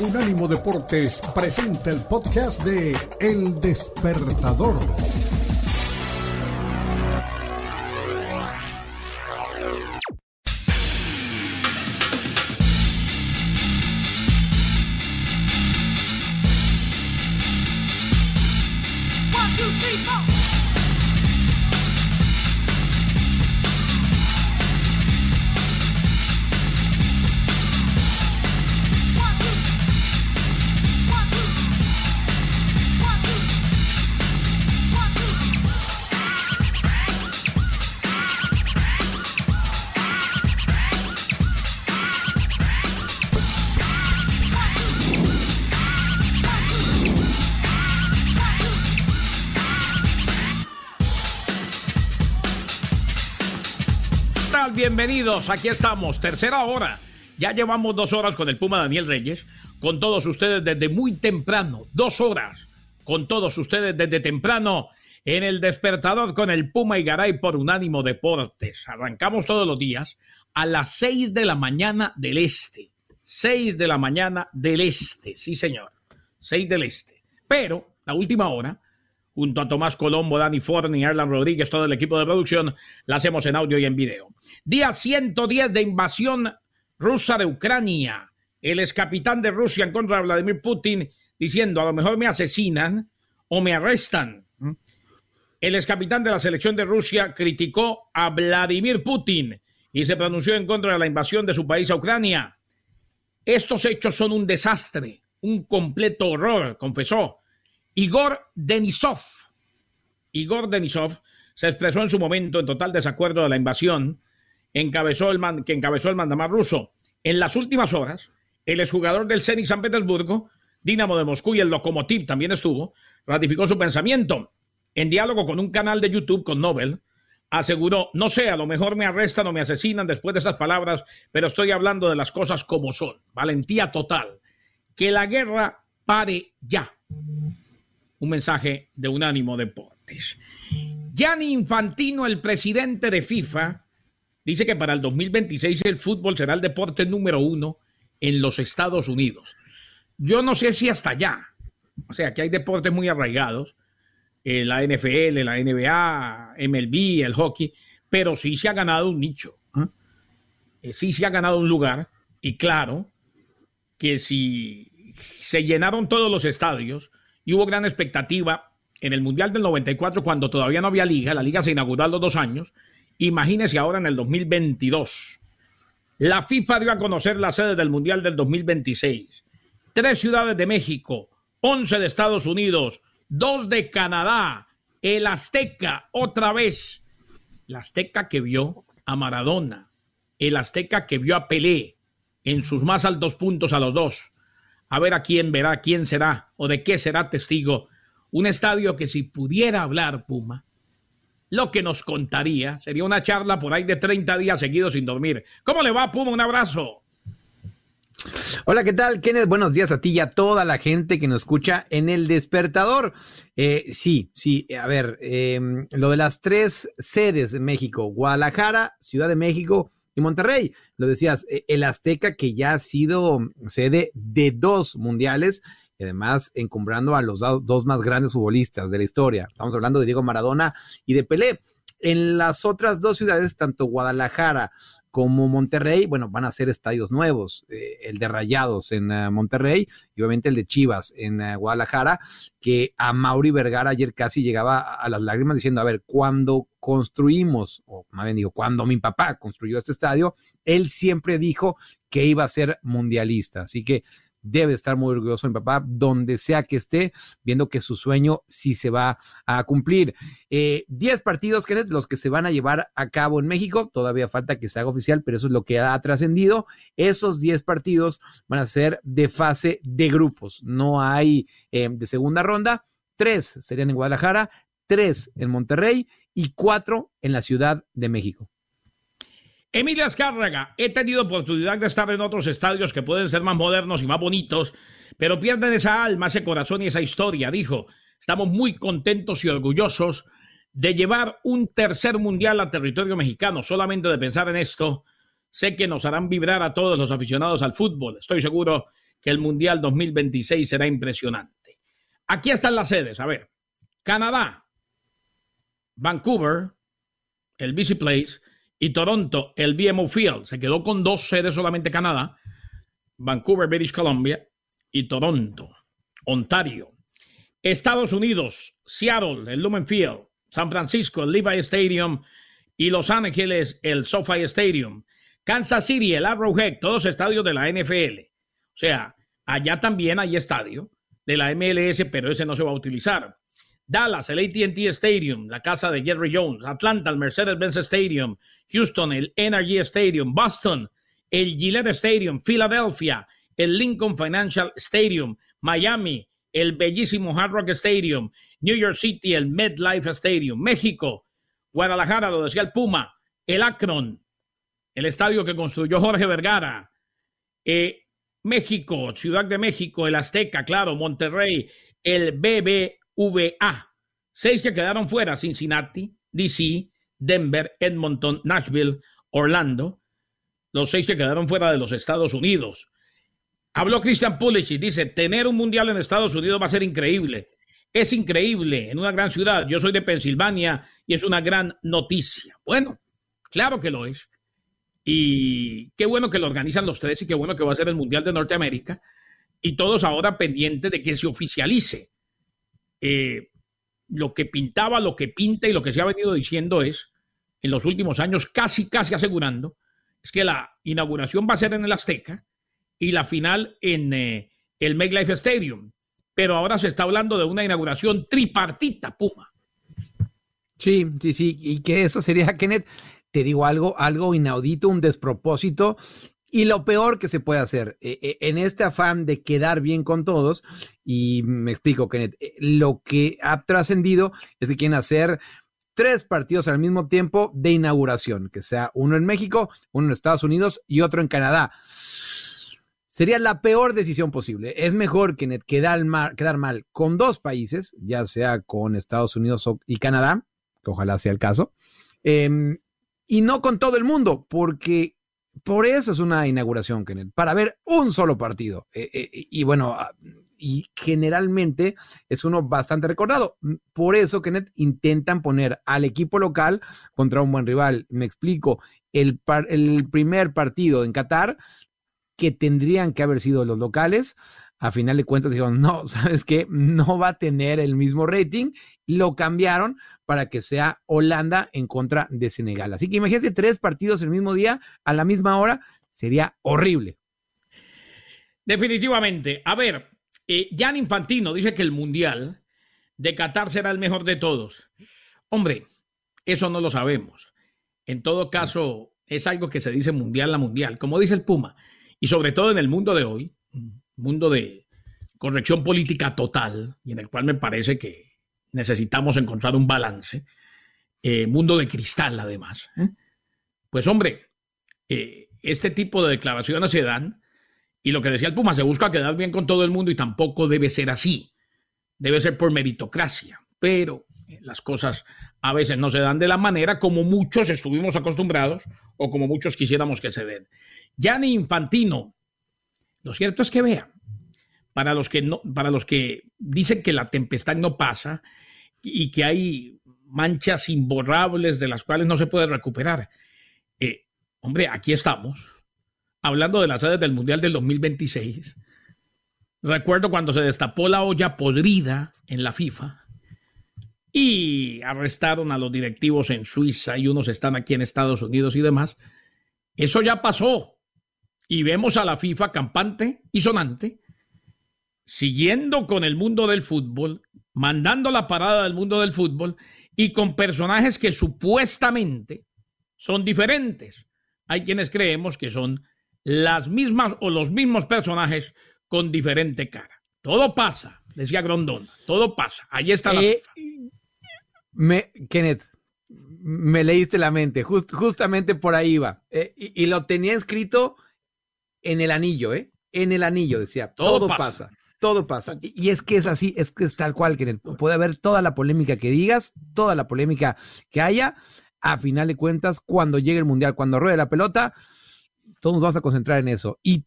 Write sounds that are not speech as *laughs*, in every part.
Unánimo Deportes presenta el podcast de El Despertador. Bienvenidos, aquí estamos, tercera hora. Ya llevamos dos horas con el Puma Daniel Reyes, con todos ustedes desde muy temprano, dos horas, con todos ustedes desde temprano en el despertador con el Puma y Garay por Unánimo Deportes. Arrancamos todos los días a las seis de la mañana del este. Seis de la mañana del este, sí señor, seis del este. Pero la última hora junto a Tomás Colombo, Dani Forni, Erlan Rodríguez, todo el equipo de producción, la hacemos en audio y en video. Día 110 de invasión rusa de Ucrania. El ex capitán de Rusia en contra de Vladimir Putin diciendo a lo mejor me asesinan o me arrestan. El ex capitán de la selección de Rusia criticó a Vladimir Putin y se pronunció en contra de la invasión de su país a Ucrania. Estos hechos son un desastre, un completo horror, confesó Igor Denisov. Igor Denisov se expresó en su momento en total desacuerdo de la invasión encabezó el que encabezó el mandamás ruso. En las últimas horas, el exjugador del Zenit San Petersburgo, Dinamo de Moscú y el Lokomotiv también estuvo, ratificó su pensamiento. En diálogo con un canal de YouTube con Nobel, aseguró, no sé, a lo mejor me arrestan o me asesinan después de esas palabras, pero estoy hablando de las cosas como son. Valentía total. Que la guerra pare ya un mensaje de Unánimo Deportes. Gianni Infantino, el presidente de FIFA, dice que para el 2026 el fútbol será el deporte número uno en los Estados Unidos. Yo no sé si hasta allá. O sea, que hay deportes muy arraigados, eh, la NFL, la NBA, MLB, el hockey, pero sí se ha ganado un nicho. ¿eh? Eh, sí se ha ganado un lugar. Y claro que si se llenaron todos los estadios, y hubo gran expectativa en el Mundial del 94 cuando todavía no había liga, la liga se inauguró a los dos años, imagínese ahora en el 2022. La FIFA dio a conocer la sede del Mundial del 2026. Tres ciudades de México, once de Estados Unidos, dos de Canadá, el Azteca otra vez. El Azteca que vio a Maradona, el Azteca que vio a Pelé en sus más altos puntos a los dos a ver a quién verá, quién será o de qué será testigo. Un estadio que si pudiera hablar Puma, lo que nos contaría sería una charla por ahí de 30 días seguidos sin dormir. ¿Cómo le va Puma? Un abrazo. Hola, ¿qué tal, Kenneth? Buenos días a ti y a toda la gente que nos escucha en el despertador. Eh, sí, sí, a ver, em, lo de las tres sedes en México, Guadalajara, Ciudad de México y Monterrey. Lo decías, e, el Azteca que ya ha sido sede de dos mundiales y además encumbrando a los dos más grandes futbolistas de la historia. Estamos hablando de Diego Maradona y de Pelé. En las otras dos ciudades, tanto Guadalajara como Monterrey, bueno, van a ser estadios nuevos, eh, el de Rayados en eh, Monterrey y obviamente el de Chivas en eh, Guadalajara, que a Mauri Vergara ayer casi llegaba a, las lágrimas diciendo, a ver, cuando construimos, o más bien digo, cuando mi papá construyó este estadio, él siempre dijo que iba a ser mundialista. Así que debe estar muy orgulloso mi papá, donde sea que esté, viendo que su sueño sí se va a cumplir. Eh, diez partidos, Kenneth, los que se van a llevar a cabo en México, todavía falta que se haga oficial, pero eso es lo que ha trascendido. Esos diez partidos van a ser de fase de grupos, no hay eh, de segunda ronda. Tres serían en Guadalajara, tres en Monterrey y cuatro en la Ciudad de México. Emilia Azcárraga, he tenido oportunidad de estar en otros estadios que pueden ser más modernos y más bonitos, pero pierden esa alma, ese corazón y esa historia, dijo. Estamos muy contentos y orgullosos de llevar un tercer mundial a territorio mexicano. Solamente de pensar en esto, sé que nos harán vibrar a todos los aficionados al fútbol. Estoy seguro que el Mundial 2026 será impresionante. Aquí están las sedes, a ver, Canadá, Vancouver, el BC Place, y Toronto, el BMO Field. Se quedó con dos sedes solamente Canadá, Vancouver, British Columbia, y Toronto, Ontario. Estados Unidos, Seattle, el Lumen Field, San Francisco, el Levi Stadium, y Los Ángeles, el SoFi Stadium. Kansas City, el Arrowhead, todos estadios de la NFL. O sea, allá también hay estadio de la MLS, pero ese no se va a utilizar. Dallas, el ATT Stadium, la casa de Jerry Jones. Atlanta, el Mercedes-Benz Stadium. Houston, el Energy Stadium. Boston, el Gillette Stadium. Philadelphia, el Lincoln Financial Stadium. Miami, el bellísimo Hard Rock Stadium. New York City, el MedLife Stadium. México, Guadalajara, lo decía el Puma. El Akron, el estadio que construyó Jorge Vergara. Eh, México, Ciudad de México, el Azteca, claro, Monterrey, el BBVA. Seis que quedaron fuera, Cincinnati, DC, Denver, Edmonton, Nashville, Orlando. Los seis que quedaron fuera de los Estados Unidos. Habló Christian Pulisic, dice, tener un mundial en Estados Unidos va a ser increíble. Es increíble en una gran ciudad. Yo soy de Pensilvania y es una gran noticia. Bueno, claro que lo es. Y qué bueno que lo organizan los tres y qué bueno que va a ser el Mundial de Norteamérica. Y todos ahora pendientes de que se oficialice. Eh, lo que pintaba, lo que pinta y lo que se ha venido diciendo es, en los últimos años, casi, casi asegurando, es que la inauguración va a ser en el Azteca y la final en eh, el MetLife Stadium. Pero ahora se está hablando de una inauguración tripartita, Puma. Sí, sí, sí, y que eso sería, Kenneth, te digo algo, algo inaudito, un despropósito y lo peor que se puede hacer eh, eh, en este afán de quedar bien con todos, y me explico, Kenneth, eh, lo que ha trascendido es que quieren hacer tres partidos al mismo tiempo de inauguración, que sea uno en México, uno en Estados Unidos y otro en Canadá. Sería la peor decisión posible. Es mejor que quedar mal, quedar mal con dos países, ya sea con Estados Unidos y Canadá, que ojalá sea el caso, em, y no con todo el mundo, porque por eso es una inauguración, Kenneth, para ver un solo partido. Eh, eh, y bueno, ah, y generalmente es uno bastante recordado. Por eso, Kenneth, intentan poner al equipo local contra un buen rival. Me explico, el, el primer partido en Qatar, que tendrían que haber sido los locales, a final de cuentas dijeron, no, *laughs* ¿sabes qué? No va a tener el mismo rating. Lo cambiaron para que sea Holanda en contra de Senegal. Así que imagínate tres partidos el mismo día, a la misma hora, sería horrible. Definitivamente. A ver, eh, Jan Infantino dice que el Mundial de Qatar será el mejor de todos. Hombre, eso no lo sabemos. En todo caso, es algo que se dice mundial a mundial, como dice el Puma. Y sobre todo en el mundo de hoy, mundo de corrección política total, y en el cual me parece que necesitamos encontrar un balance, eh, mundo de cristal además, ¿eh? pues hombre, eh, este tipo de declaraciones se dan y lo que decía el Puma, se busca quedar bien con todo el mundo y tampoco debe ser así, debe ser por meritocracia, pero las cosas a veces no se dan de la manera como muchos estuvimos acostumbrados o como muchos quisiéramos que se den. Gianni Infantino, lo cierto es que vean, para los que, no, para los que dicen que la tempestad no pasa y que hay manchas imborrables de las cuales no se puede recuperar. Eh, hombre, aquí estamos, hablando de las sedes del Mundial del 2026. Recuerdo cuando se destapó la olla podrida en la FIFA y arrestaron a los directivos en Suiza y unos están aquí en Estados Unidos y demás. Eso ya pasó y vemos a la FIFA campante y sonante, siguiendo con el mundo del fútbol, mandando la parada del mundo del fútbol y con personajes que supuestamente son diferentes. Hay quienes creemos que son las mismas o los mismos personajes con diferente cara. Todo pasa, decía Grondona, todo pasa. Ahí está la eh. Me, Kenneth, me leíste la mente, justamente por ahí iba. Eh, y, y, lo tenía escrito en el anillo, ¿eh? En el anillo, decía. Todo, pasa. Todo pasa. Y, es que es así, es que es tal cual, que puede haber toda la polémica que digas, toda la polémica que haya. A final de cuentas, cuando llegue el mundial, cuando ruede la pelota, todos nos vamos a concentrar en eso. Y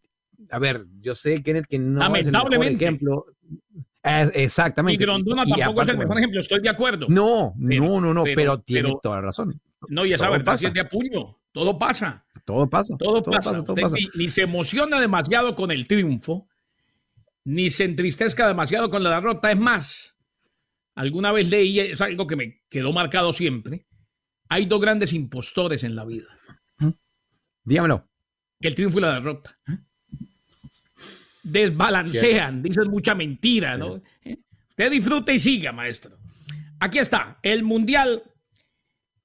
a ver, yo sé, Kenneth, que no es el mejor ejemplo. exactamente. Y Grondona tampoco es el mejor ejemplo, estoy de acuerdo. No, no, no, no, pero, tiene toda la razón. No, y esa verdad es de a puño. Todo pasa. Todo pasa. Todo, pasa. Ni, se emociona demasiado con el triunfo, ni se entristezca demasiado con la derrota. Es más, alguna vez leí, es algo que me quedó marcado siempre. Hay dos grandes impostores en la vida. ¿Mm? Dígamelo. El triunfo y la derrota. ¿eh? Desbalancean, dicen mucha mentira, ¿no? ¿Eh? Usted disfrute y siga, maestro. Aquí está, el Mundial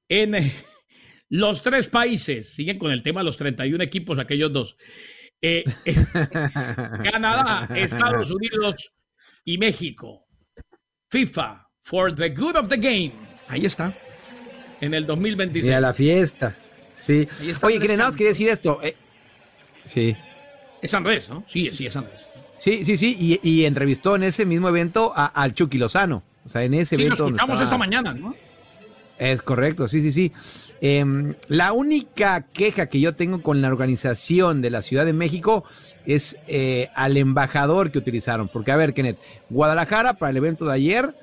en eh, *laughs* los tres países. Siguen con el tema de los 31 equipos, aquellos dos. *laughs* Canadá, Estados Unidos y México. FIFA, for the good of the game. Ahí está. En el 2026. Mira la fiesta. Sí. Oye, que nada más quería decir esto. Sí. Es Andrés, ¿no? Sí, sí, es Andrés. Sí, sí, sí, y, entrevistó en ese mismo evento al Chucky Lozano. O sea, en ese evento. Lo escuchamos esta mañana, ¿no? Es correcto, sí, sí, sí. Em, la única queja que yo tengo con la organización de la Ciudad de México es eh, al embajador que utilizaron. Porque, a ver, Kenneth, Guadalajara para el evento de ayer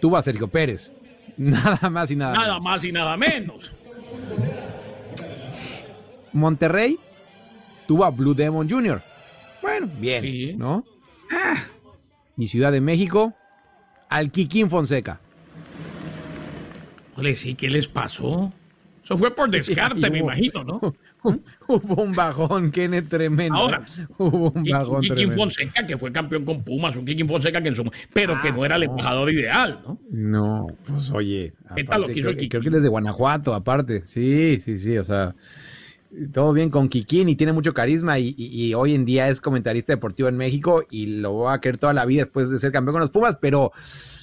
tuvo a Sergio Pérez. *laughs* Nada más y nada, nada menos. Nada más y nada menos. Monterrey tuvo a Blue Demon Jr. Bueno, bien, ¿no? Ah. Y Ciudad de México, al Kikín Fonseca. Ole, sí, ¿qué les pasó? Eso fue por descarte, me imagino, ¿no? *laughs* Hubo un bajón, Kenneth, tremendo. Ahora, hubo un bajón Kikín Fonseca, que fue campeón con Pumas, un Kikín Fonseca que en su, pero que no era el ah, embajador ideal, ¿no? No, pues oye, aparte, creo, creo, que él es de Guanajuato, aparte. Sí, sí, sí, o sea, todo bien con Kikín y tiene mucho carisma y, hoy en día es comentarista deportivo en México y lo va a querer toda la vida después de ser campeón con los Pumas, pero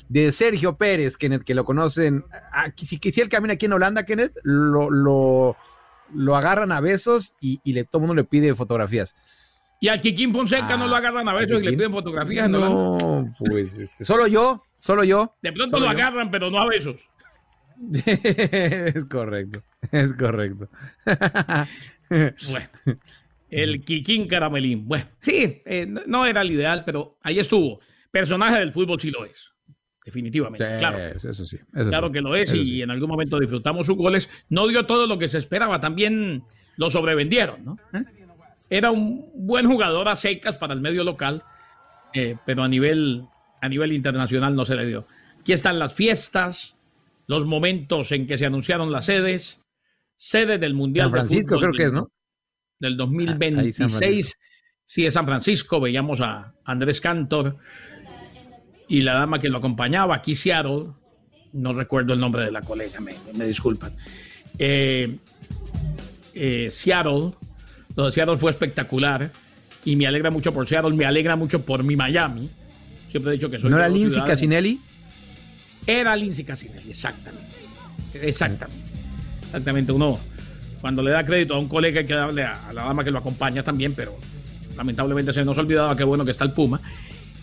de Sergio Pérez, Kenneth, que lo conocen, aquí, si, si él camina aquí en Holanda, Kenneth, lo, lo, lo agarran a besos y, le, todo el mundo le pide fotografías. Y al Kikín Fonseca no lo ah, agarran a besos y le piden fotografías. No, pues este, solo yo, solo yo. De pronto lo agarran, pero no a besos. *laughs* es correcto, es correcto. *laughs* bueno, el Kikín Caramelín. Bueno, sí, eh, no era el ideal, pero ahí estuvo. Personaje del fútbol sí lo es. Definitivamente, claro. Eso sí. claro que lo es y en algún momento disfrutamos sus goles. No dio todo lo que se esperaba, también lo sobrevendieron, ¿no? ¿Eh? Era un buen jugador a secas para el medio local, eh, pero a nivel, a nivel internacional no se le dio. Aquí están las fiestas, los momentos en que se anunciaron las sedes, sede del Mundial San Francisco creo que es, ¿no? Del 2026. Ah, sí, es San Francisco. Veíamos a Andrés Cantor y la dama que lo acompañaba, aquí Seattle. No recuerdo el nombre de la colega, me, disculpan. Eh, eh, Seattle, donde Seattle fue espectacular y me alegra mucho por Seattle, me alegra mucho por mi Miami. Siempre he dicho que soy. ¿No era Lindsay Casinelli? Era Lindsay Casinelli, exactamente. Exactamente. Exactamente. Uno, cuando le da crédito a un colega, hay que darle a, la dama que lo acompaña también, pero lamentablemente se nos ha olvidado qué bueno que está el Puma.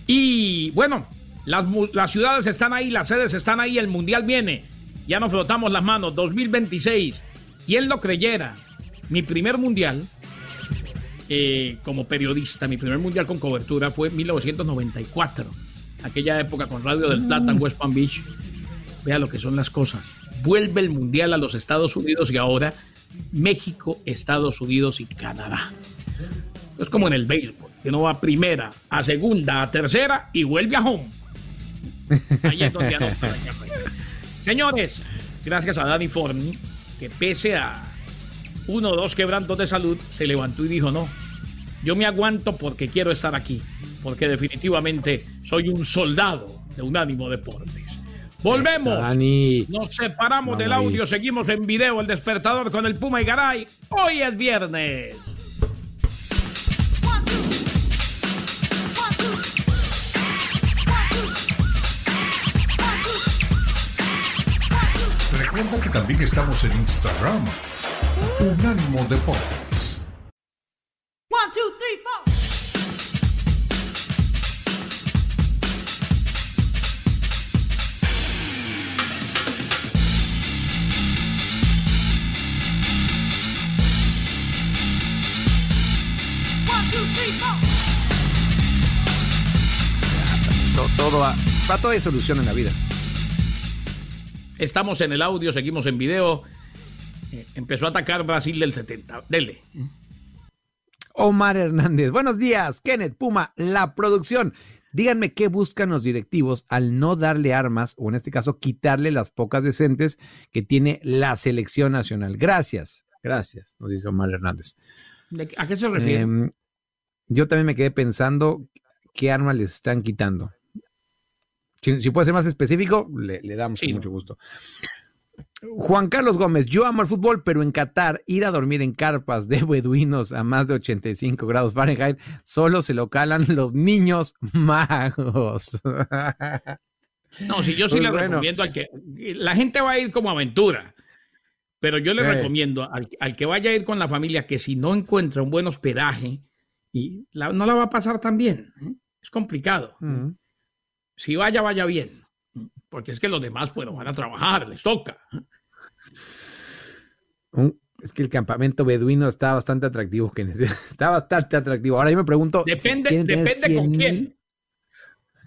Y bueno, las, las ciudades están ahí, las sedes están ahí, el Mundial viene. Ya nos frotamos las manos. 2026. ¿Quién lo creyera? Mi primer Mundial eh, como periodista, mi primer Mundial con cobertura fue en 1994 aquella época con Radio del Plata en West Palm Beach. Vea lo que son las cosas. Vuelve el Mundial a los Estados Unidos y ahora México, Estados Unidos y Canadá. Es como en el béisbol, que no va a primera, a segunda, a tercera y vuelve a home. Ahí es donde Señores, gracias a Danny Forni, que pese a uno o dos quebrantos de salud, se levantó y dijo, no, yo me aguanto porque quiero estar aquí porque definitivamente soy un soldado de Unánimo Deportes. Volvemos. Nos separamos del audio, seguimos en video el despertador con el Puma y Garay. Hoy es viernes. También estamos en Instagram. Unánimo Deportes. One, two, three, four. Todo, a, para todo hay solución en la vida. Estamos en el audio, seguimos en video. Eh, empezó a atacar Brasil del 70. Dele. Omar Hernández. Buenos días, Kenneth Puma, la producción. Díganme qué buscan los directivos al no darle armas o en este caso quitarle las pocas decentes que tiene la selección nacional. Gracias, gracias, nos dice Omar Hernández. ¿A qué se refiere? Em, yo también me quedé pensando qué armas les están quitando. Si, puede ser más específico, le, damos con mucho gusto. Juan Carlos Gómez, yo amo el fútbol, pero en Qatar ir a dormir en carpas de beduinos a más de 85 grados Fahrenheit solo se lo calan los niños magos. No, si yo sí le recomiendo al que la gente va a ir como aventura, pero yo le recomiendo al, que vaya a ir con la familia que si no encuentra un buen hospedaje y no la va a pasar tan bien, ¿eh? es complicado. Si vaya, vaya bien porque es que los demás, bueno, van a trabajar, les toca. Es que el campamento beduino está bastante atractivo, *laughs* está bastante atractivo. Ahora yo me pregunto. Depende, depende con quién.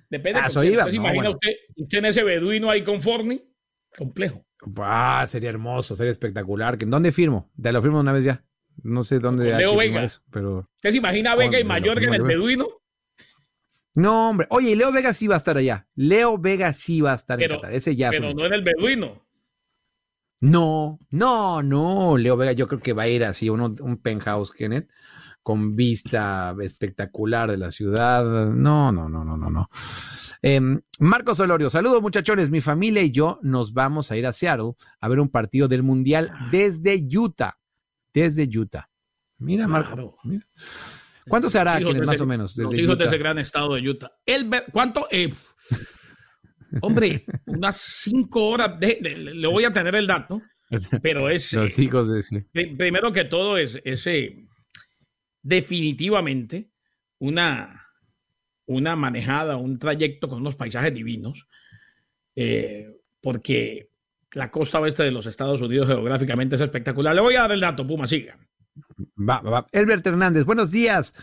Depende ah, con quién. ¿Usted imagina usted, en ese beduino ahí con Forni? Complejo. Ah, sería hermoso, sería espectacular. ¿Dónde firmo? Te lo firmo una vez ya. No sé dónde. Leo Vega. pero... ¿Usted se imagina a Vega y Mayorga en el beduino? No, hombre. Oye, Leo Vega sí va a estar allá. Leo Vega sí va a estar en Qatar. Ese ya Pero no en el beduino. No, no, no. Leo Vega yo creo que va a ir así, uno, un penthouse, Kenneth, con vista espectacular de la ciudad. No, no, no, no, no, no. Em, Marcos Olorio, saludos muchachones. Mi familia y yo nos vamos a ir a Seattle a ver un partido del Mundial desde Utah. Desde Utah. Mira, Marco. Mira. ¿Cuánto se hará más o menos? Desde los hijos de ese gran estado de Utah. El, ¿Cuánto? Eh, *laughs* hombre, unas cinco horas. le voy a tener el dato, pero es. *laughs* los eh, hijos de ese. primero que todo, es, ese definitivamente una, una manejada, un trayecto con unos paisajes divinos, eh, porque la costa oeste de los Estados Unidos geográficamente es espectacular. Le voy a dar el dato, Puma, siga. Va, va, Elbert Hernández, buenos días.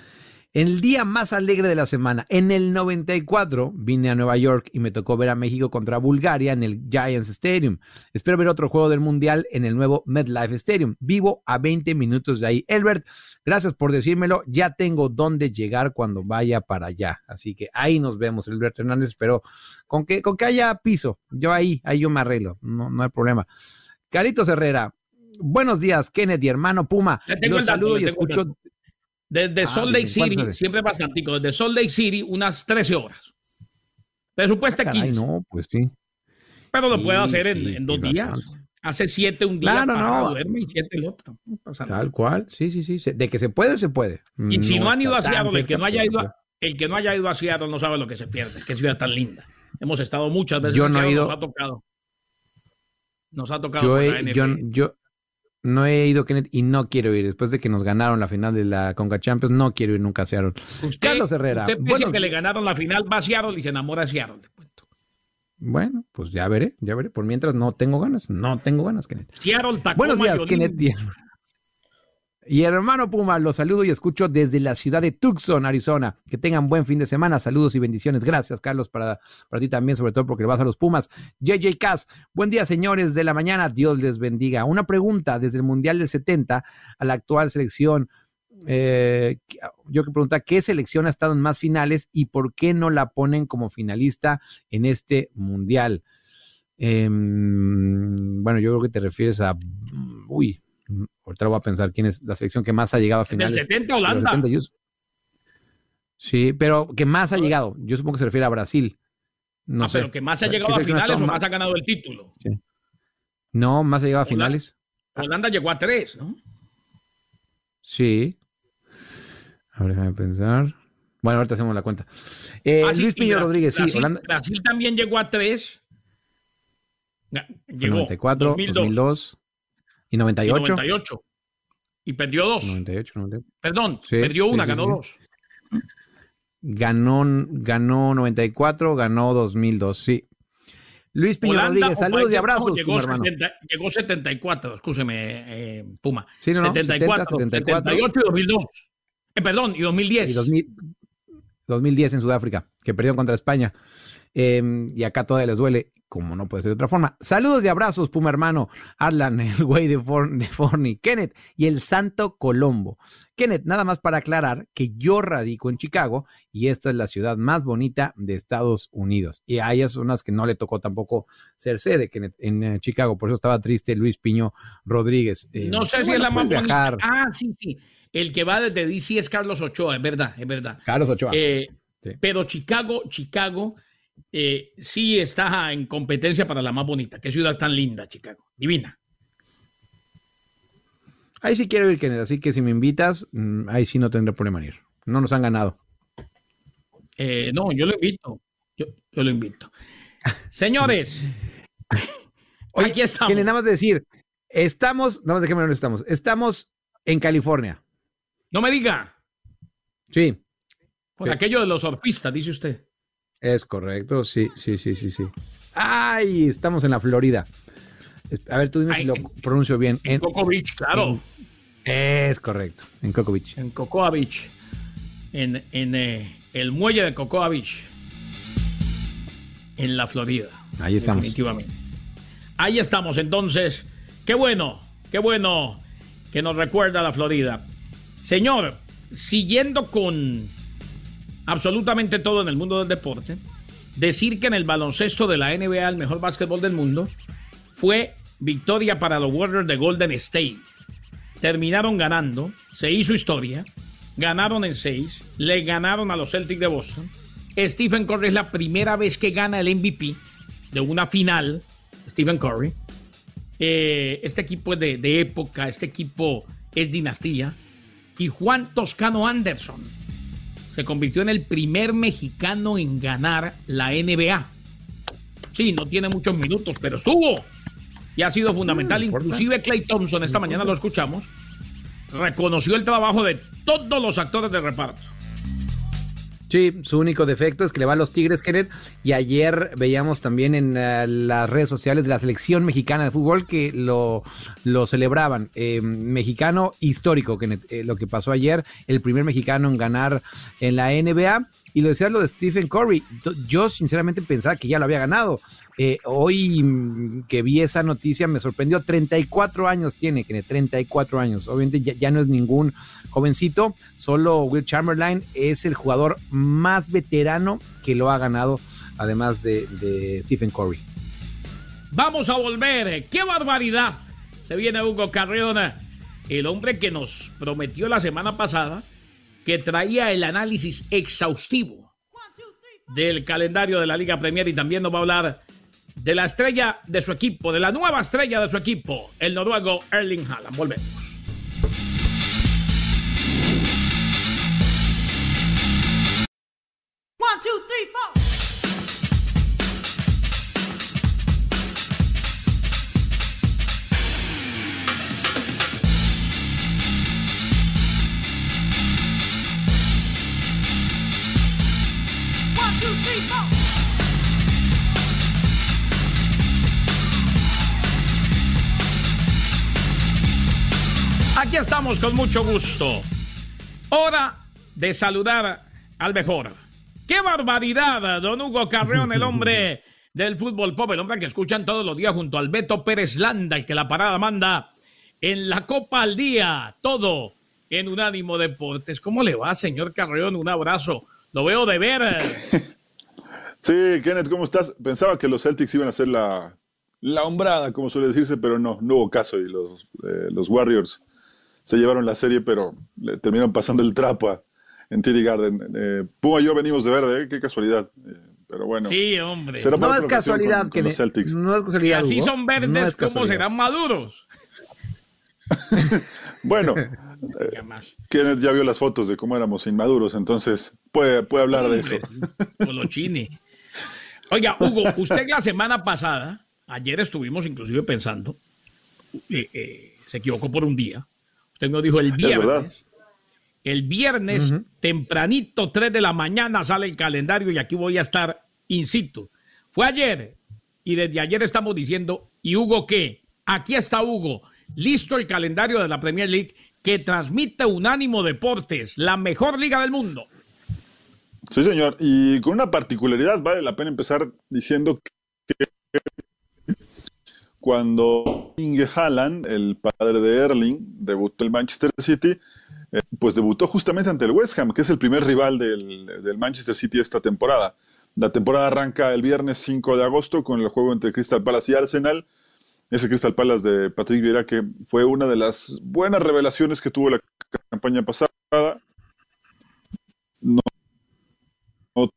El día más alegre de la semana. En el 94 vine a Nueva York y me tocó ver a México contra Bulgaria en el Giants Stadium. Espero ver otro juego del Mundial en el nuevo MetLife Stadium. Vivo a 20 minutos de ahí. Elbert, gracias por decírmelo. Ya tengo dónde llegar cuando vaya para allá. Así que ahí nos vemos, Elbert Hernández. Pero con que, con que haya piso, yo ahí, ahí yo me arreglo. No, no hay problema. Carlitos Herrera, Buenos días, Kennedy, hermano Puma. Los saludo y escucho. Desde ah, Salt Lake City, siempre bastante, desde Salt Lake City, unas 13 horas. Presupuesta ah, 15. No, pues sí. Pero lo puedo hacer en, dos días. Hace siete un día claro, no. duerme y siete el otro. Tal cual, sí, sí, sí. De que se puede, se puede. Y si no, han ido a Seattle, el que no haya ido a, el que no haya ido a Seattle no sabe lo que se pierde. Qué ciudad tan linda. Hemos estado muchas veces. Yo no he ido. Nos ha tocado. Nos ha tocado. Yo, yo, no he ido, Kenneth, y no quiero ir. Después de que nos ganaron la final de la Conca Champions, no quiero ir nunca a Seattle. Carlos Herrera. Usted bueno, que le ganaron la final, va a Seattle y se enamora de Seattle. Bueno, pues ya veré, ya veré. Por mientras no tengo ganas, no tengo ganas, Kenneth. Seattle, Tacoma, Buenos días, Kenneth. Y hermano Puma, los saludo y escucho desde la ciudad de Tucson, Arizona. Que tengan buen fin de semana. Saludos y bendiciones. Gracias, Carlos, para, para ti también, sobre todo porque vas a los Pumas. JJ Cass, buen día, señores de la mañana. Dios les bendiga. Una pregunta desde el Mundial del 70 a la actual selección. Eh, yo que pregunta, ¿qué selección ha estado en más finales y por qué no la ponen como finalista en este Mundial? Em, bueno, yo creo que te refieres a, uy, Ahorita voy a pensar quién es la selección que más ha llegado a finales. El 70 Holanda. sí, pero que más ha llegado. Yo supongo que se refiere a Brasil. No ah, sé. pero que más ha llegado a finales o más ha ganado el título. Sí. No, más ha llegado a finales. Holanda llegó a tres, ¿no? Sí. A ver, déjame pensar. Bueno, ahorita hacemos la cuenta. Eh, ah, Luis Piño Rodríguez, sí. Holanda... Brasil también llegó a tres. Llegó 94, 2002. ¿Y 98? Y 98. Y perdió dos. 98, Perdón, perdió una, ganó dos. Ganó, ganó 94, ganó 2002, sí. Luis Piño Rodríguez, saludos y abrazos. Llegó, 70, llegó 74, escúcheme, eh, Puma. Sí, no, 74, 70, 74, 78 y 2002. Eh, perdón, y 2010. Y 2000, 2010 en Sudáfrica, que perdieron contra España. Em, y acá todavía les duele, como no puede ser de otra forma. Saludos y abrazos, Puma hermano, Arlan, el güey de, Forni, Kenneth y el Santo Colombo. Kenneth, nada más para aclarar que yo radico en Chicago y esta es la ciudad más bonita de Estados Unidos. Y hay zonas que no le tocó tampoco ser sede, Kenneth, en eh, Chicago. Por eso estaba triste Luis Piño Rodríguez. Eh, no sé si es la más bonita. Ah, sí, sí. El que va desde DC es Carlos Ochoa, es verdad, es verdad. Carlos Ochoa. Eh, pero Chicago, Chicago eh, sí está en competencia para la más bonita. Qué ciudad tan linda, Chicago. Divina. Ahí sí quiero ir, Kenneth, así que si me invitas, mm, ahí sí no tendré problema en ir. No nos han ganado. Eh, no, yo lo invito. Yo, lo invito. Señores, *laughs* Oye, aquí estamos. nada más decir, estamos, nada más déjeme ver estamos. Estamos en California. No me diga. Sí. Por aquello de los surfistas, dice usted. Es correcto, sí, sí, sí, sí, sí. ¡Ay! Estamos en la Florida. A ver, tú dime si lo pronuncio bien. En, Coco Beach, claro. es correcto, en Coco Beach. En Cocoa Beach. En, eh, el muelle de Cocoa Beach. En la Florida. Ahí estamos. Definitivamente. Ahí estamos, entonces. Qué bueno, qué bueno que nos recuerda la Florida. Señor, siguiendo con absolutamente todo en el mundo del deporte, decir que en el baloncesto de la NBA, el mejor básquetbol del mundo, fue victoria para los Warriors de Golden State. Terminaron ganando, se hizo historia, ganaron en seis, le ganaron a los Celtics de Boston. Stephen Curry es la primera vez que gana el MVP de una final. Stephen Curry. Eh, este equipo es de, de época, este equipo es dinastía. Y Juan Toscano Anderson, se convirtió en el primer mexicano en ganar la NBA. Sí, no tiene muchos minutos, pero estuvo. Y ha sido fundamental. Inclusive Clay Thompson, esta mañana lo escuchamos, reconoció el trabajo de todos los actores de reparto. Sí, su único defecto es que le va a los Tigres, Kenneth. Y ayer veíamos también en eh, las redes sociales de la selección mexicana de fútbol que lo, lo celebraban. Eh, mexicano histórico, Kenneth. Eh, lo que pasó ayer, el primer mexicano en ganar en la NBA. Y lo decía lo de Stephen Curry. Yo sinceramente pensaba que ya lo había ganado. Eh, hoy que vi esa noticia me sorprendió. 34 años tiene, tiene 34 años. Obviamente ya, no es ningún jovencito. Solo Will Chamberlain es el jugador más veterano que lo ha ganado, además de, de Stephen Curry. Vamos a volver. ¡Qué barbaridad! Se viene Hugo Carriona, el hombre que nos prometió la semana pasada que traía el análisis exhaustivo del calendario de la Liga Premier y también nos va a hablar de la estrella de su equipo, de la nueva estrella de su equipo, el noruego Erling Haaland. Volvemos. One, two, three, four. Aquí estamos con mucho gusto. Hora de saludar al mejor. ¡Qué barbaridad! Don Hugo Carreón, el hombre *laughs* del fútbol pop, el hombre que escuchan todos los días junto al Beto Pérez Landa, el que la parada manda en la Copa al Día. Todo en Unánimo Deportes. ¿Cómo le va, señor Carreón? Un abrazo. Lo veo de ver. *laughs* Sí, Kenneth, ¿cómo estás? Pensaba que los Celtics iban a hacer la, la hombrada, como suele decirse, pero no, no hubo caso y los, eh, los Warriors se llevaron la serie, pero le terminaron pasando el trapo en TD Garden. Eh, Puma y yo venimos de verde, ¿eh? qué casualidad. pero bueno. Sí, hombre. no es casualidad que los Celtics. No es casualidad. Si así son verdes, ¿cómo serán maduros? *laughs* bueno, *laughs* Kenneth ya vio las fotos de cómo éramos inmaduros, entonces puede, puede hablar de eso. *laughs* Colochini. Oiga, Hugo, usted la semana pasada, ayer estuvimos inclusive pensando, eh, eh, se equivocó por un día. Usted nos dijo el viernes. El viernes, tempranito, 3 de la mañana, sale el calendario y aquí voy a estar in situ. Fue ayer y desde ayer estamos diciendo, ¿y Hugo qué? Aquí está Hugo, listo el calendario de la Premier League que transmite Unánimo Deportes, la mejor liga del mundo. Sí, señor. Y con una particularidad, vale la pena empezar diciendo que cuando Inge Haaland, el padre de Erling, debutó el Manchester City, eh, pues debutó justamente ante el West Ham, que es el primer rival del, Manchester City esta temporada. La temporada arranca el viernes 5 de agosto con el juego entre Crystal Palace y Arsenal. Ese Crystal Palace de Patrick Vieira que fue una de las buenas revelaciones que tuvo la campaña pasada. No, no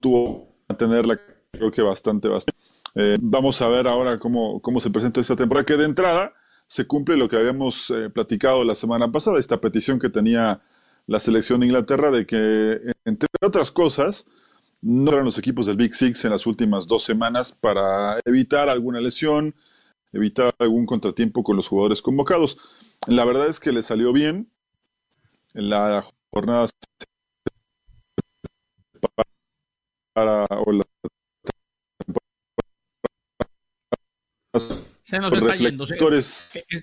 tuvo a tenerla, creo que bastante, bastante. Eh, vamos a ver ahora cómo, cómo se presenta esta temporada, que de entrada se cumple lo que habíamos eh, platicado la semana pasada, esta petición que tenía la selección de Inglaterra de que, entre otras cosas, no eran los equipos del Big Six en las últimas dos semanas para evitar alguna lesión, evitar algún contratiempo con los jugadores convocados. La verdad es que le salió bien. En la jornada para, o la Se nos está yendo.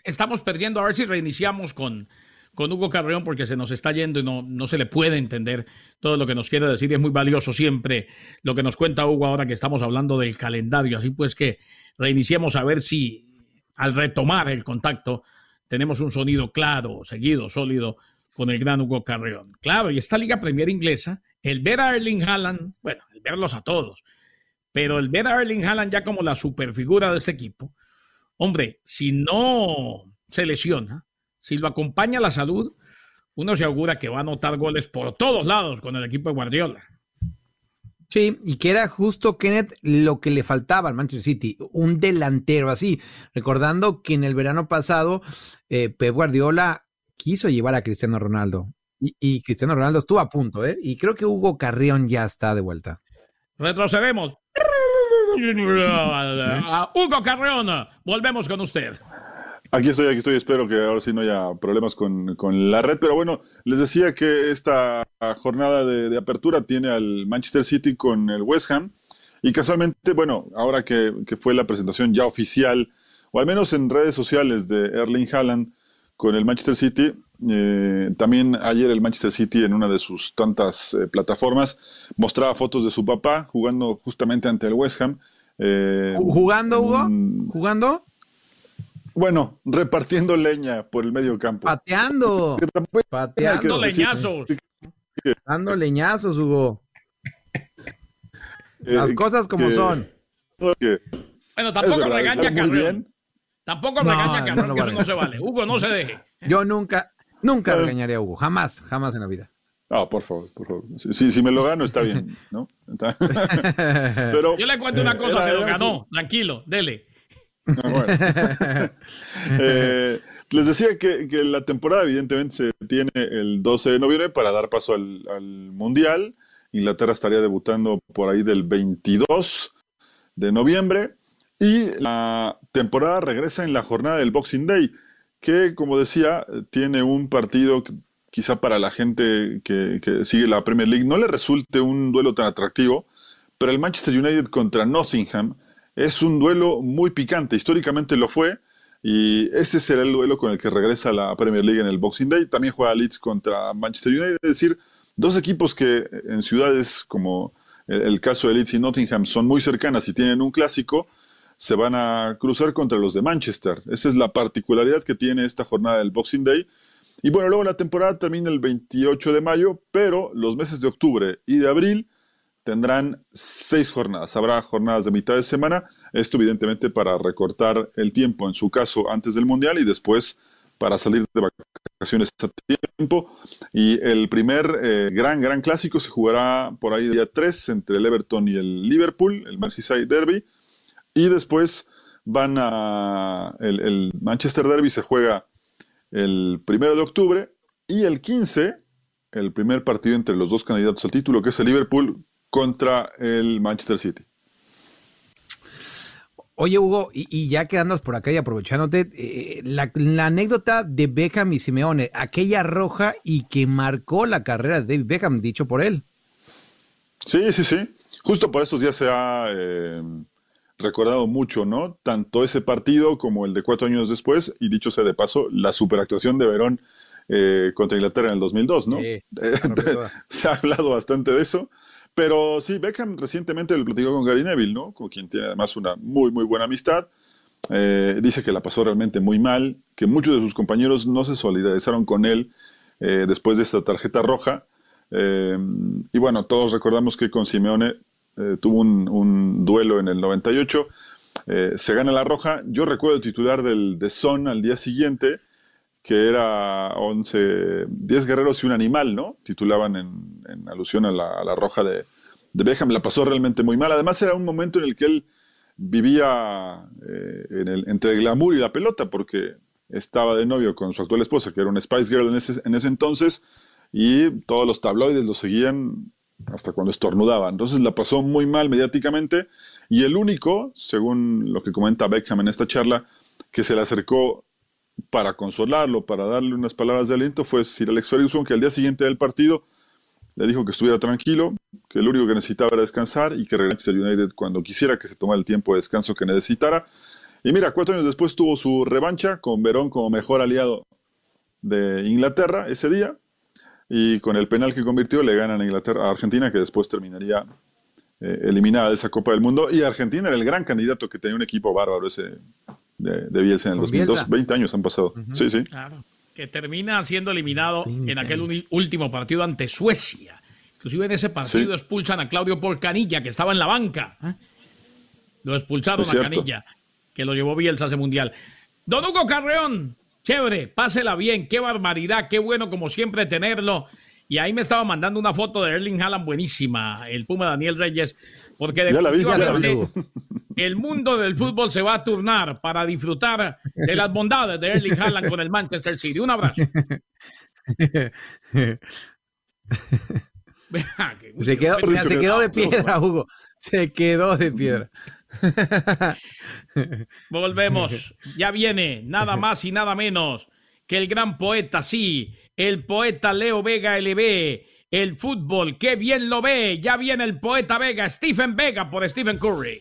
Estamos perdiendo. A ver si reiniciamos con, con Hugo Carreón porque se nos está yendo y no, no se le puede entender todo lo que nos quiere decir. Y es muy valioso siempre lo que nos cuenta Hugo ahora que estamos hablando del calendario. Así pues que reiniciemos a ver si al retomar el contacto tenemos un sonido claro, seguido, sólido con el gran Hugo Carreón. Claro, y esta Liga Premier inglesa, el ver a Erling Haaland, bueno, el verlos a todos, pero el ver a Erling Haaland ya como la superfigura de este equipo, Hombre, si no se lesiona, si lo acompaña la salud, uno se augura que va a anotar goles por todos lados con el equipo de Guardiola. Sí, y que era justo, Kenneth, lo que le faltaba al Manchester City, un delantero así. Recordando que en el verano pasado, eh, Pep Guardiola quiso llevar a Cristiano Ronaldo. Y, y, Cristiano Ronaldo estuvo a punto, ¿eh? Y creo que Hugo Carrión ya está de vuelta. Retrocedemos. Hugo Carreón, volvemos con usted. Aquí estoy, aquí estoy. Espero que ahora sí no haya problemas con, la red. Pero bueno, les decía que esta jornada de, apertura tiene al Manchester City con el West Ham. Y casualmente, bueno, ahora que, fue la presentación ya oficial, o al menos en redes sociales de Erling Haaland con el Manchester City, eh, también ayer el Manchester City en una de sus tantas eh, plataformas mostraba fotos de su papá jugando justamente ante el West Ham. Eh, ¿Jugando, Hugo? ¿Jugando? Bueno, repartiendo leña por el medio campo. Pateando. Pateando leñazos. Dando leñazos, Hugo. Las cosas como son. bueno, tampoco regaña a. Tampoco regaña a Carrión, que eso no se vale. Hugo, no se deje. *laughs* Yo nunca, Nunca regañaría a Hugo, jamás, jamás en la vida. Ah, por favor, por favor. Si, si, me lo gano, está bien, ¿no? *laughs* Pero, Yo le cuento una cosa, se lo ganó, tranquilo, dele. Ah, *laughs* eh, les decía que, que, la temporada evidentemente se tiene el 12 de noviembre para dar paso al, al, Mundial. Inglaterra estaría debutando por ahí del 22 de noviembre. Y la temporada regresa en la jornada del Boxing Day que, como decía, tiene un partido que quizá para la gente que, sigue la Premier League no le resulte un duelo tan atractivo, pero el Manchester United contra Nottingham es un duelo muy picante, históricamente lo fue, y ese será el duelo con el que regresa la Premier League en el Boxing Day. También juega Leeds contra Manchester United, es decir, dos equipos que en ciudades como el caso de Leeds y Nottingham son muy cercanas y tienen un clásico, se van a cruzar contra los de Manchester. Esa es la particularidad que tiene esta jornada del Boxing Day. Y bueno, luego la temporada termina el 28 de mayo, pero los meses de octubre y de abril tendrán seis jornadas. Habrá jornadas de mitad de semana, esto evidentemente para recortar el tiempo, en su caso antes del Mundial y después para salir de vacaciones a tiempo. Y el primer eh, gran, gran clásico se jugará por ahí día 3 entre el Everton y el Liverpool, el Merseyside Derby. Y después van a. El, Manchester Derby se juega el primero de octubre y el 15, el primer partido entre los dos candidatos al título, que es el Liverpool contra el Manchester City. Oye, Hugo, y, ya que andas por acá y aprovechándote, eh, la, la, anécdota de Beckham y Simeone, aquella roja y que marcó la carrera de David Beckham, dicho por él. Sí, sí, sí. Justo por estos días se ha eh, recordado mucho, ¿no? Tanto ese partido como el de cuatro años después, y dicho sea de paso, la superactuación de Verón eh, contra Inglaterra en el 2002, ¿no? *laughs* se ha hablado bastante de eso, Pero sí, Beckham recientemente lo platicó con Gary Neville, ¿no? Con quien tiene además una muy, muy buena amistad. Eh, dice que la pasó realmente muy mal, que muchos de sus compañeros no se solidarizaron con él eh, después de esta tarjeta roja. Eh, y bueno, todos recordamos que con Simeone tuvo un, duelo en el 98, se gana la roja. Yo recuerdo el titular del, de Son al día siguiente, que era 11, 10 guerreros y un animal, ¿no? Titulaban en, alusión a la, roja de, de Beckham. La pasó realmente muy mal. Además era un momento en el que él vivía eh, entre el glamour y la pelota, porque estaba de novio con su actual esposa, que era una Spice Girl en ese, en ese entonces, y todos los tabloides lo seguían hasta cuando estornudaba. Entonces la pasó muy mal mediáticamente, y el único, según lo que comenta Beckham en esta charla, que se le acercó para consolarlo, para darle unas palabras de aliento, fue Sir Alex Ferguson, que al día siguiente del partido le dijo que estuviera tranquilo, que lo único que necesitaba era descansar y que regresara a United cuando quisiera, que se tomara el tiempo de descanso que necesitara. Y mira, cuatro años después tuvo su revancha con Verón como mejor aliado de Inglaterra ese día. Y con el penal que convirtió le ganan a Inglaterra a Argentina, que después terminaría eh, eliminada de esa Copa del Mundo. Y Argentina era el gran candidato que tenía un equipo bárbaro ese de, Bielsa en el 2002. 20 años han pasado. Sí, sí. Claro que termina siendo eliminado en aquel último partido ante Suecia. Inclusive en ese partido expulsan a Claudio Polcanilla, que estaba en la banca. ¿eh? Lo expulsaron a Canilla, que lo llevó Bielsa ese mundial. Don Hugo Carreón, chévere, pásela bien, qué barbaridad, qué bueno como siempre tenerlo. Y ahí me estaba mandando una foto de Erling Haaland buenísima, el Puma Daniel Reyes, porque definitivamente el mundo del fútbol se va a turnar para disfrutar de las bondades de Erling Haaland con el Manchester City. Un abrazo. *laughs* *laughs* se quedó, se quedó de piedra, Hugo. Se quedó de piedra. Volvemos. *laughs* Ya viene nada más y nada menos que el gran poeta, sí, el poeta Leo Vega LB el fútbol, qué bien lo ve. Ya viene el poeta Vega, Stephen Vega por Stephen Curry.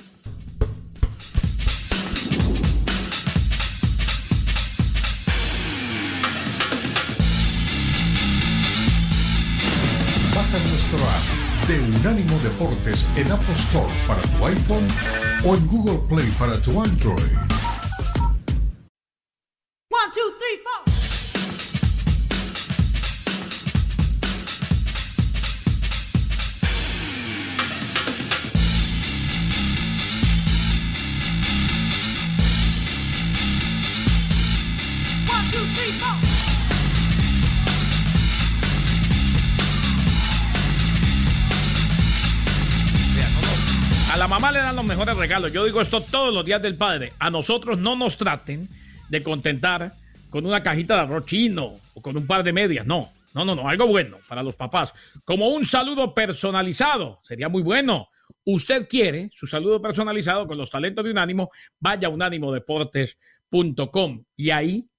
Baja nuestro app de Unánimo Deportes en Apple Store para tu iPhone o en Google Play para tu Android. One, two, three, four. A la mamá le dan los mejores regalos. Yo digo esto todos los días del padre. A nosotros no nos traten de contentar con una cajita de arroz chino o con un par de medias. No, no, no, no. Algo bueno para los papás. Como un saludo personalizado. Sería muy bueno. Usted quiere su saludo personalizado con los talentos de Unánimo. Vaya a unánimodeportes.com y ahí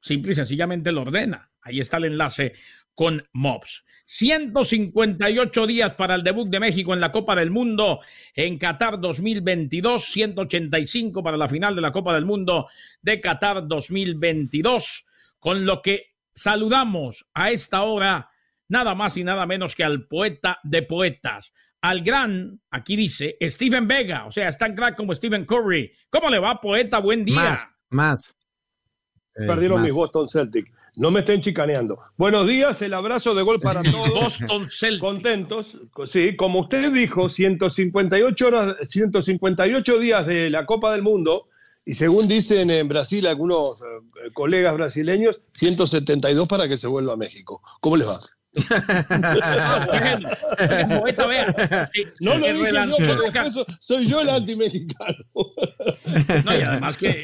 simple y sencillamente lo ordena. Ahí está el enlace con MOBS. 158 días para el debut de México en la Copa del Mundo en Qatar 2022, 185 para la final de la Copa del Mundo de Qatar 2022, con lo que saludamos a esta hora nada más y nada menos que al poeta de poetas, al gran, aquí dice, Steven Vega, o sea, es tan crack como Stephen Curry. ¿Cómo le va, poeta? Buen día. Más, más. Perdieron mis Boston Celtics. No me estén chicaneando. Buenos días, el abrazo de gol para *laughs* todos. Boston Celtics. Contentos. Sí, como usted dijo, 158, horas, 158 días de la Copa del Mundo. Y según dicen en Brasil algunos eh, colegas brasileños, 172 para que se vuelva a México. ¿Cómo les va? No lo dije yo, soy yo el anti-mexicano. No, y además que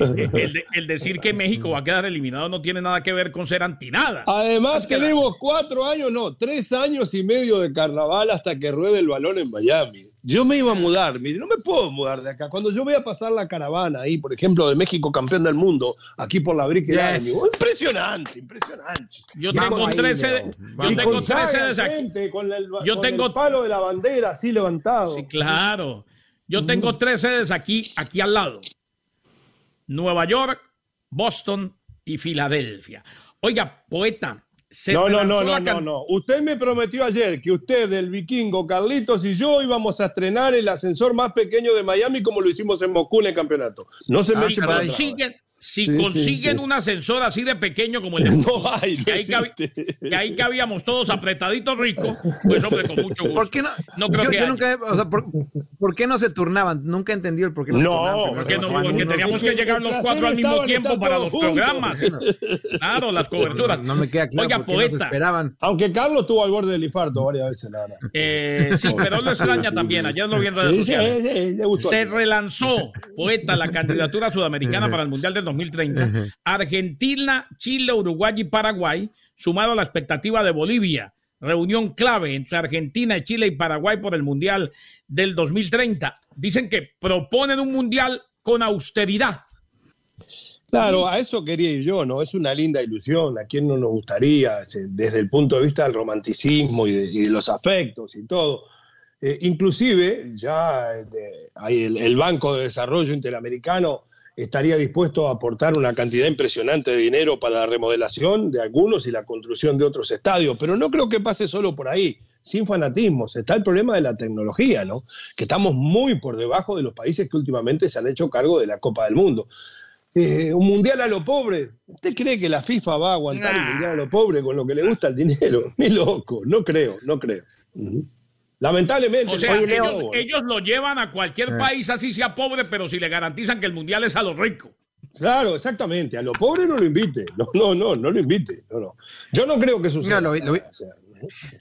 el, decir que México va a quedar eliminado no tiene nada que ver con ser anti nada. Además tenemos cuatro años, no, tres años y medio de carnaval hasta que ruede el balón en Miami. Yo me iba a mudar, mire, no me puedo mudar de acá. Cuando yo voy a pasar la caravana ahí, por ejemplo, de México campeón del mundo, aquí por la Brique impresionante, impresionante. Yo tengo 13, yo tengo 13 aquí. Con el, yo tengo el palo de la bandera así levantado. Sí, claro. Yo tengo tres sedes aquí, aquí al lado. Nueva York, Boston y Filadelfia. Oiga, poeta, no, no, no, no, no, no. Usted me prometió ayer que usted, el vikingo, Carlitos y yo íbamos a estrenar el ascensor más pequeño de Miami como lo hicimos en Moscú en el campeonato. No se me eche para atrás. Si consiguen un ascensor así de pequeño como el de *laughs* no hay, que, ahí que, ahí cabíamos todos apretaditos ricos, pues hombre, con mucho gusto. ¿Por qué no? no creo que nunca, o sea, ¿por, qué no se turnaban? Nunca entendí el por qué no, no Porque, no, porque teníamos que llegar los cuatro al mismo tiempo para los programas. Claro, las coberturas. No, me queda claro Oiga, poeta. esperaban. Aunque Carlos estuvo al borde del infarto varias veces, la verdad. Eh, sí, pero lo extraña también. Ayer lo vi en redes sociales. Se relanzó, poeta, la candidatura sudamericana para el Mundial del 2030. Argentina, Chile, Uruguay y Paraguay, sumado a la expectativa de Bolivia. Reunión clave entre Argentina, Chile y Paraguay por el Mundial del 2030. Dicen que proponen un Mundial con austeridad. Claro, a eso quería ir yo, ¿no? Es una linda ilusión, a quien no nos gustaría, desde el punto de vista del romanticismo y de, los afectos y todo. Eh, inclusive, ya hay el Banco de Desarrollo Interamericano estaría dispuesto a aportar una cantidad impresionante de dinero para la remodelación de algunos y la construcción de otros estadios, pero no creo que pase solo por ahí, sin fanatismos. Está el problema de la tecnología, ¿no? Que estamos muy por debajo de los países que últimamente se han hecho cargo de la Copa del Mundo. Eh, un mundial a lo pobre. ¿Usted cree que la FIFA va a aguantar un mundial a lo pobre con lo que le gusta el dinero? *laughs* Ni loco, no creo, no creo. Lamentablemente. ellos, lo llevan a cualquier eh. país así sea pobre, pero si le garantizan que el mundial es a los ricos. Claro, exactamente. A los pobres no lo invite. No, no, no, no lo invite. No, no. Yo no creo que suceda. No, lo, lo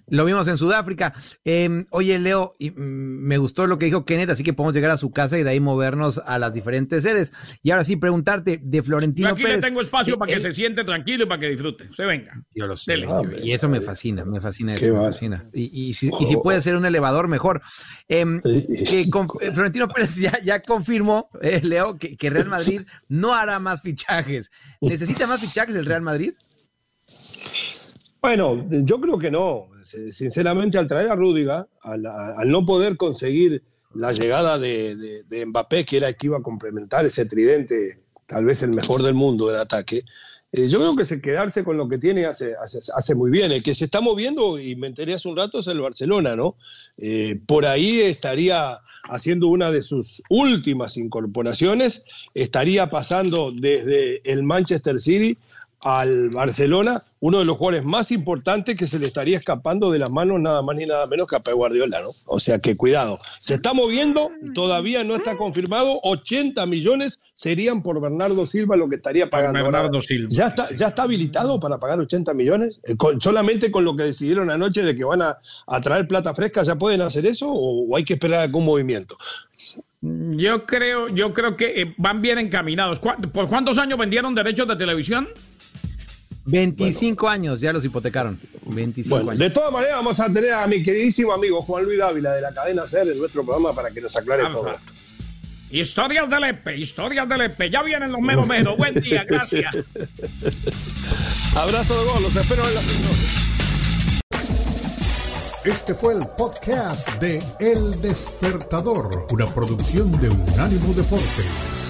vimos en Sudáfrica. Em, oye, Leo, y, mm, me gustó lo que dijo Kenneth, así que podemos llegar a su casa y de ahí movernos a las diferentes sedes. Y ahora sí, preguntarte de Florentino aquí le tengo espacio para que se siente tranquilo y para que disfrute. Se venga. Yo lo sé. y eso me fascina, me fascina eso, me fascina. Y, si, puede ser un elevador, mejor. Em, que Florentino Pérez ya, confirmó, eh, Leo, que, que Real Madrid no hará más fichajes. ¿Necesita más fichajes el Real Madrid? Bueno, yo creo que no. Sinceramente, al traer a Rúdiga, al, no poder conseguir la llegada de, Mbappé, que era el que iba a complementar ese tridente, tal vez el mejor del mundo en ataque, eh, yo creo que se quedarse con lo que tiene hace, hace, muy bien. El que se está moviendo, y me enteré hace un rato, es el Barcelona, ¿no? Eh, por ahí estaría haciendo una de sus últimas incorporaciones, estaría pasando desde el Manchester City al Barcelona uno de los jugadores más importantes que se le estaría escapando de las manos nada más ni nada menos que a Pep Guardiola, ¿no? O sea que cuidado, se está moviendo, todavía no está confirmado, 80 millones serían por Bernardo Silva lo que estaría pagando. Bernardo Silva. ¿Ya está, ¿Ya está habilitado para pagar 80 millones? Eh, solamente con lo que decidieron anoche de que van a, traer plata fresca, ¿ya pueden hacer eso o, hay que esperar algún movimiento? Yo creo, yo creo que eh, van bien encaminados. ¿Por cuántos años vendieron derechos de televisión? 25 años ya los hipotecaron. 25 años. De todas maneras, vamos a tener a mi queridísimo amigo Juan Luis Dávila de la cadena SER en nuestro programa para que nos aclare todo Historias del EPE, historias del EPE. Ya vienen los menos menos. Buen día, gracias. *laughs* Abrazo de gol, los espero en la Este fue el podcast de El Despertador, una producción de Unánimo Deportes.